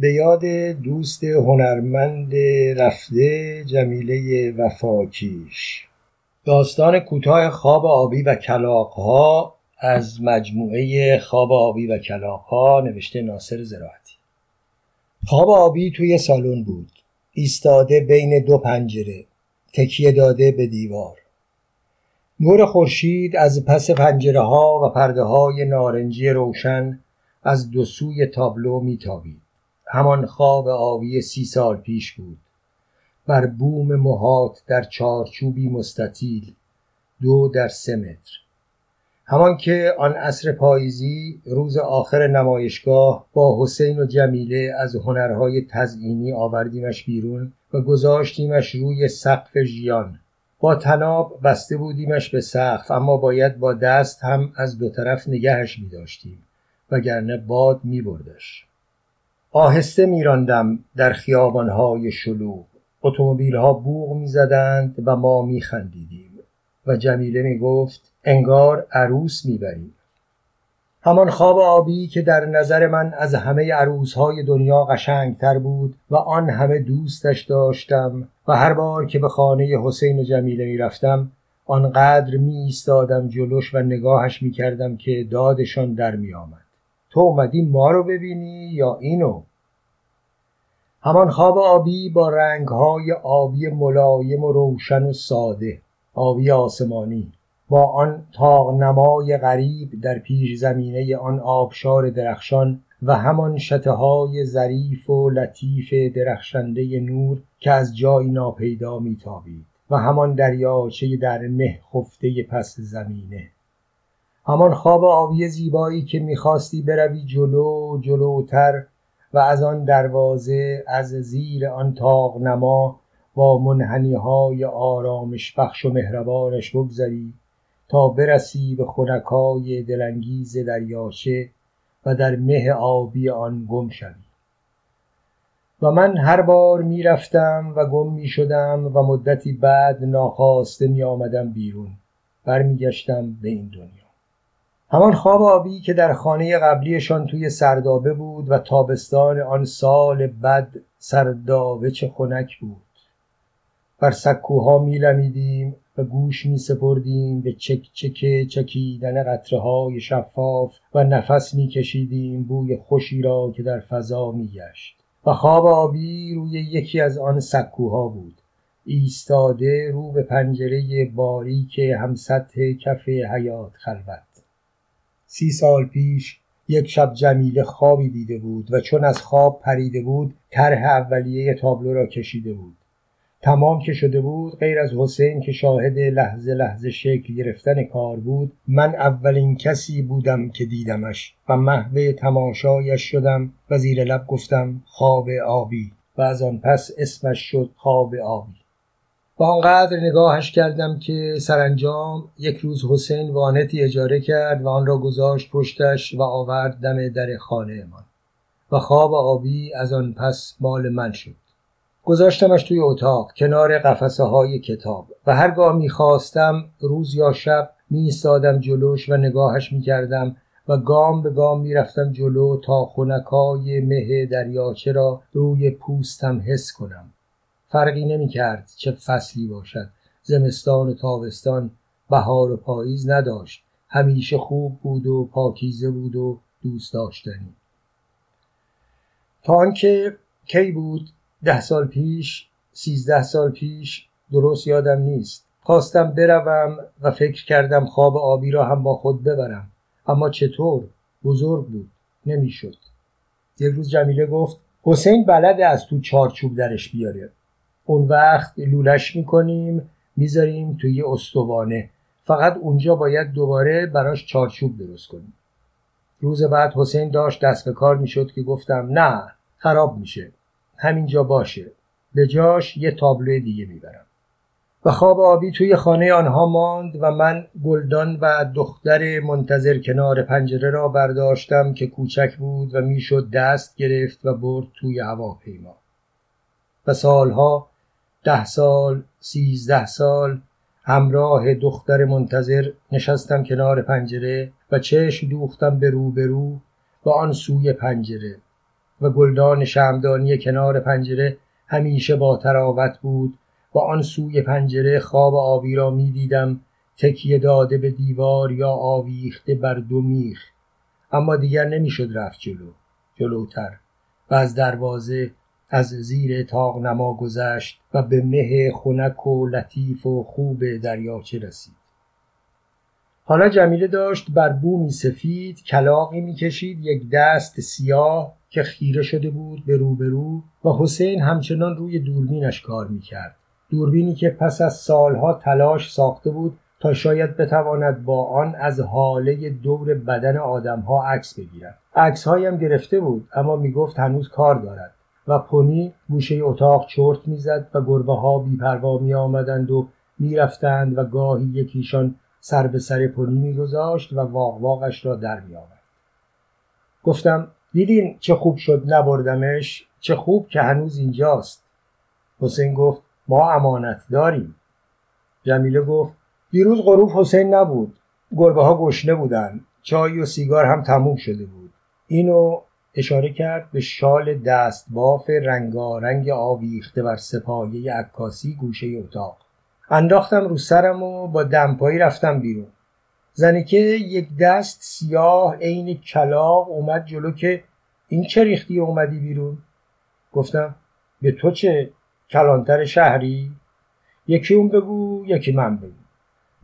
به یاد دوست هنرمند رفته جمیله وفاکیش. داستان کوتاه خواب آبی و کلاقها از مجموعه خواب آبی و کلاقها نوشته ناصر زراعتی. خواب آبی توی سالن بود. ایستاده بین دو پنجره. تکیه داده به دیوار. نور خورشید از پس پنجره ها و پرده های نارنجی روشن از دو سوی تابلو میتابید. همان خواب آبی سی سال پیش بود. بر بوم محات در چارچوبی مستطیل دو در سه متر. همان که آن عصر پاییزی روز آخر نمایشگاه با حسین و جمیله از هنرهای تزئینی آوردیمش بیرون و گذاشتیمش روی سقف ژیان. با تناب بسته بودیمش به سقف اما باید با دست هم از دو طرف نگهش می داشتیم وگرنه باد می بردش. آهسته میراندم در خیابانهای شلوغ اتومبیلها بوغ می‌زدند و ما میخندیدیم و جمیله می‌گفت انگار عروس می‌بریم همان خواب آبی که در نظر من از همه عروسهای دنیا قشنگتر بود و آن همه دوستش داشتم و هر بار که به خانه حسین و جمیله می‌رفتم آنقدر می ایستادم جلوش و نگاهش می کردم که دادشان در می آمد. تو اومدی ما رو ببینی یا اینو؟ همان خواب آبی با رنگهای آبی ملایم و روشن و ساده آبی آسمانی. با آن تاغنمای غریب در پیش زمینه آن آبشار درخشان و همان شته های ظریف و لطیف درخشنده نور که از جایی ناپیدا میتابید و همان دریاچه در مه خفته پس زمینه. همان خواب آبی زیبایی که می‌خواستی بروی جلو جلوتر و از آن دروازه از زیر آن تاق نما با منحنی های آرامش بخش و مهربانش بگذری تا برسی به خنکای دلانگیز دریاچه و در مه آبی آن گم شوی. و من هر بار می‌رفتم و گم می شدم و مدتی بعد ناخواسته می آمدم بیرون. برمیگشتم به این دنیا. همان خواب آبی که در خانه قبلیشان توی سردابه بود و تابستان آن سال بد سردابه چه خنک بود. بر سکوها میلمیدیم و گوش می سپردیم به چک چک چکیدن قطره های شفاف و نفس می کشیدیم بوی خوشی را که در فضا می گشت. و خواب آبی روی یکی از آن سکوها بود. ایستاده رو به پنجره باریک هم سطح کف حیات خلوت. سی سال پیش یک شب جمیله خوابی دیده بود و چون از خواب پریده بود طرح اولیه تابلو را کشیده بود. تمام که شده بود غیر از حسین که شاهد لحظه لحظه شکل گرفتن کار بود من اولین کسی بودم که دیدمش و محو تماشایش شدم و زیر لب گفتم خواب آبی و از آن پس اسمش شد خواب آبی. و آنقدر نگاهش کردم که سرانجام یک روز حسین وانتی اجاره کرد و آن را گذاشت پشتش و آورد دم در خانه من و خواب آبی از آن پس مال من شد. گذاشتمش توی اتاق کنار قفسه های کتاب و هرگاه می‌خواستم روز یا شب می جلوش و نگاهش می کردم و گام به گام می‌رفتم جلو تا خونکای مه دریاچه را روی پوستم حس کنم. فرقی نمی کرد چه فصلی باشد. زمستان و تابستان بهار و پاییز نداشت. همیشه خوب بود و پاکیزه بود و دوست داشتنی. تا آنکه کی بود ده سال پیش سیزده سال پیش درست یادم نیست. خواستم بروم و فکر کردم خواب آبی را هم با خود ببرم. اما چطور؟ بزرگ بود. نمی‌شد. یک روز جمیله گفت حسین بلده از تو چارچوب درش بیاره. اون وقت لولش می‌کنیم می‌ذاریم توی استوانه. فقط اونجا باید دوباره براش چارچوب درست کنیم. روز بعد حسین داشت دست به کار می‌شد که گفتم نه خراب میشه. همینجا باشه. به جاش یه تابلو دیگه می‌برم. و خواب آبی توی خانه آنها ماند و من گلدان و دختر منتظر کنار پنجره را برداشتم که کوچک بود و می‌شد دست گرفت و برد توی هواپیما. و سالها ده سال سیزده سال همراه دختر منتظر نشستم کنار پنجره و چشم دوختم به رو به رو و آن سوی پنجره و گلدان شمدانی کنار پنجره همیشه با تراوت بود. و آن سوی پنجره خواب آبی را می دیدم. تکیه داده به دیوار یا آویخته بر دو میخ. اما دیگر نمی‌شد رفت جلو. جلوتر. و از دروازه از زیر تاق نما گذشت و به مه خنک و لطیف و خوب دریاچه رسید. حالا جمیله داشت بر بومی سفید کلاقی می‌کشید یک دست سیاه که خیره شده بود به روبرو و حسین همچنان روی دوربینش کار می‌کرد. دوربینی که پس از سالها تلاش ساخته بود تا شاید بتواند با آن از حاله دور بدن آدمها عکس بگیرد. عکسهایم گرفته بود اما می‌گفت هنوز کار دارد. و پونی گوشه اتاق چرت می‌زد و گربه ها بیپروا می آمدند و می‌رفتند و گاهی یکیشان سر به سر پونی میگذاشت و واقواقش را در می آورد. گفتم دیدین چه خوب شد نبردمش؟ چه خوب که هنوز اینجاست. حسین گفت ما امانت داریم. جمیله گفت دیروز غروب حسین نبود. گربه ها گشنه بودن چای و سیگار هم تموم شده بود. اینو اشاره کرد به شال دست باف رنگارنگ آویخته بر سپایه عکاسی گوشه اتاق. انداختم رو سرم و با دمپایی رفتم بیرون. زنکه یک دست سیاه عین کلاق اومد جلو که این چه ریختی اومدی بیرون؟ گفتم به تو چه کلانتر شهری؟ یکی اون بگو یکی من بگو.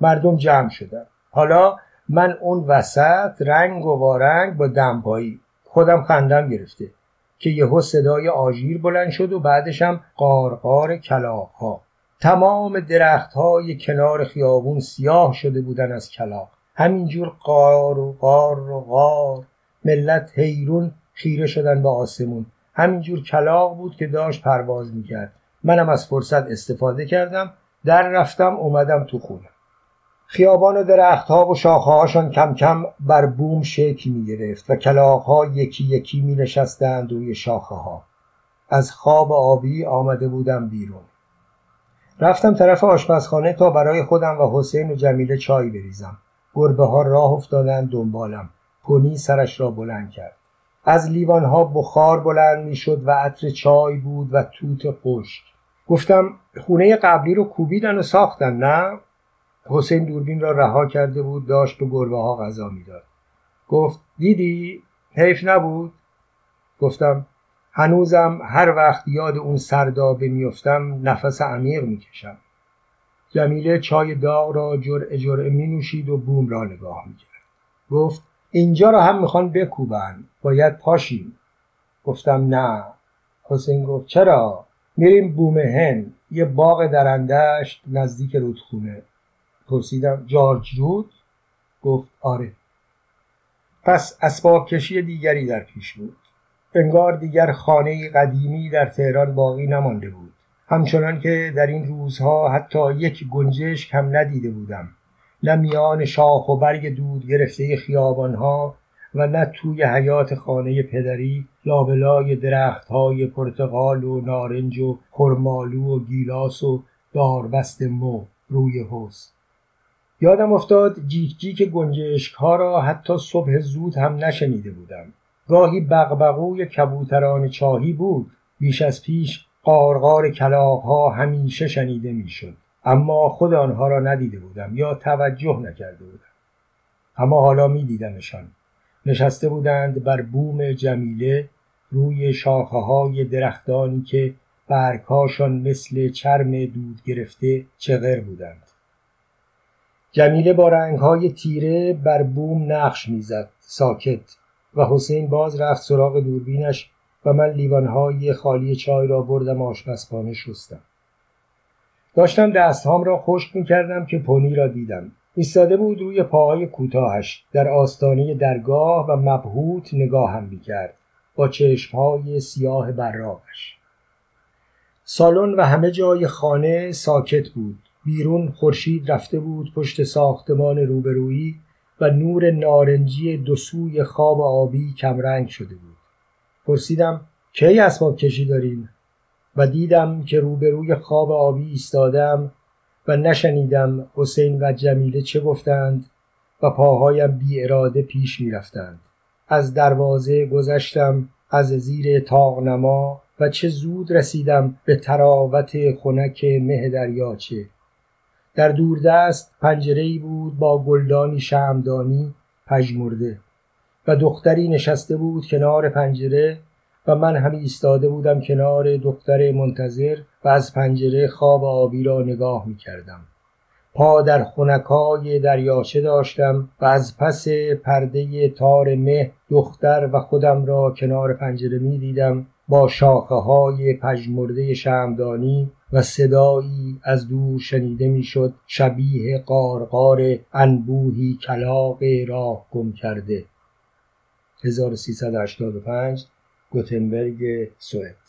مردم جمع شدن. حالا من اون وسط رنگ و وارنگ با دمپایی خودم خندم گرفته که یهو صدای آژیر بلند شد و بعدش هم قارقار کلاق ها تمام درخت های کنار خیابون سیاه شده بودن از کلاق همینجور قار و قار و قار. ملت حیرون خیره شدن به آسمون. همینجور کلاق بود که داشت پرواز می‌کرد. منم از فرصت استفاده کردم. در رفتم اومدم تو خونه. خیابان و درختها و شاخههاشان کم کم بر بوم شکل می گرفت و کلاقها یکی یکی می نشستند روی شاخه ها. از خواب آبی آمده بودم بیرون. رفتم طرف آشپزخانه تا برای خودم و حسین و جمیله چای بریزم. گربه ها راه افتادند دنبالم. پونی سرش را بلند کرد. از لیوان ها بخار بلند می شد و عطر چای بود و توت خشک. گفتم خونه قبلی رو کوبیدن و ساختن نه؟ حسین دوربین را رها کرده بود داشت به گربه ها غذا می‌داد. گفت دیدی؟ حیف نبود؟ گفتم هنوزم هر وقت یاد اون سردابه میفتم نفس عمیق می‌کشم. جمیله چای داغ را جرعه جرعه می نوشید و بوم را نگاه می‌کرد. گفت اینجا را هم می‌خوان بکوبن باید پاشیم. گفتم نه. حسین گفت چرا؟ میریم بوم هن یه باغ درندشت نزدیک رودخونه. پرسیدم جارج رود؟ گفت آره. پس اسباب کشی دیگری در پیش بود. انگار دیگر خانه قدیمی در تهران باقی نمانده بود. همچنان که در این روزها حتی یک گنجش کم ندیده بودم. نه میان شاخ و برگ دود گرفته خیابانها و نه توی حیات خانه پدری لابلای درخت های پرتقال و نارنج و خرمالو و گیلاس و داربست مو روی حوز یادم افتاد جیک جیک گنجشک ها را حتی صبح زود هم نشنیده بودم. گاهی بغبغوی کبوتران چاهی بود. بیش از پیش قارقار کلاق ها همیشه شنیده می‌شد. اما خود آنها را ندیده بودم یا توجه نکرده بودم. اما حالا می دیدمشان نشسته بودند بر بوم جمیله روی شاخه های درختانی که برگهاشان مثل چرم دود گرفته چغر بودند. جمیله با رنگهای تیره بر بوم نقش می‌زد ساکت. و حسین باز رفت سراغ دوربینش و من لیوانهای خالی چای را بردم آشپزخانه شستم. داشتم دستهام را خشک می‌کردم که پونی را دیدم. ایستاده بود روی پاهای کوتاهش. در آستانه درگاه و مبهوت نگاهم می‌کرد. با چشمهای سیاه براغش سالن و همه جای خانه ساکت بود. بیرون خورشید رفته بود پشت ساختمان روبرویی و نور نارنجی دو سوی خواب آبی کمرنگ شده بود. پرسیدم کی اسباب کشی دارین؟ و دیدم که روبروی خواب آبی ایستادم و نشنیدم حسین و جمیله چه گفتند و پاهایم بی اراده پیش می رفتند. از دروازه گذشتم از زیر تاغنما و چه زود رسیدم به تراوت خنک مه دریاچه در دوردست پنجره بود با گلدانی شمدانی پژمرده و دختری نشسته بود کنار پنجره و من هم ایستاده بودم کنار دختر منتظر و از پنجره خواب آبی را نگاه می کردم. پا در خونکای دریاچه داشتم و از پس پرده تار مه دختر و خودم را کنار پنجره می دیدم با شاخه های پژمرده شمدانی و صدایی از دور شنیده می‌شد شبیه قارقار انبوهی کلاق راه گم کرده. 1385 گوتنبرگ سوئد.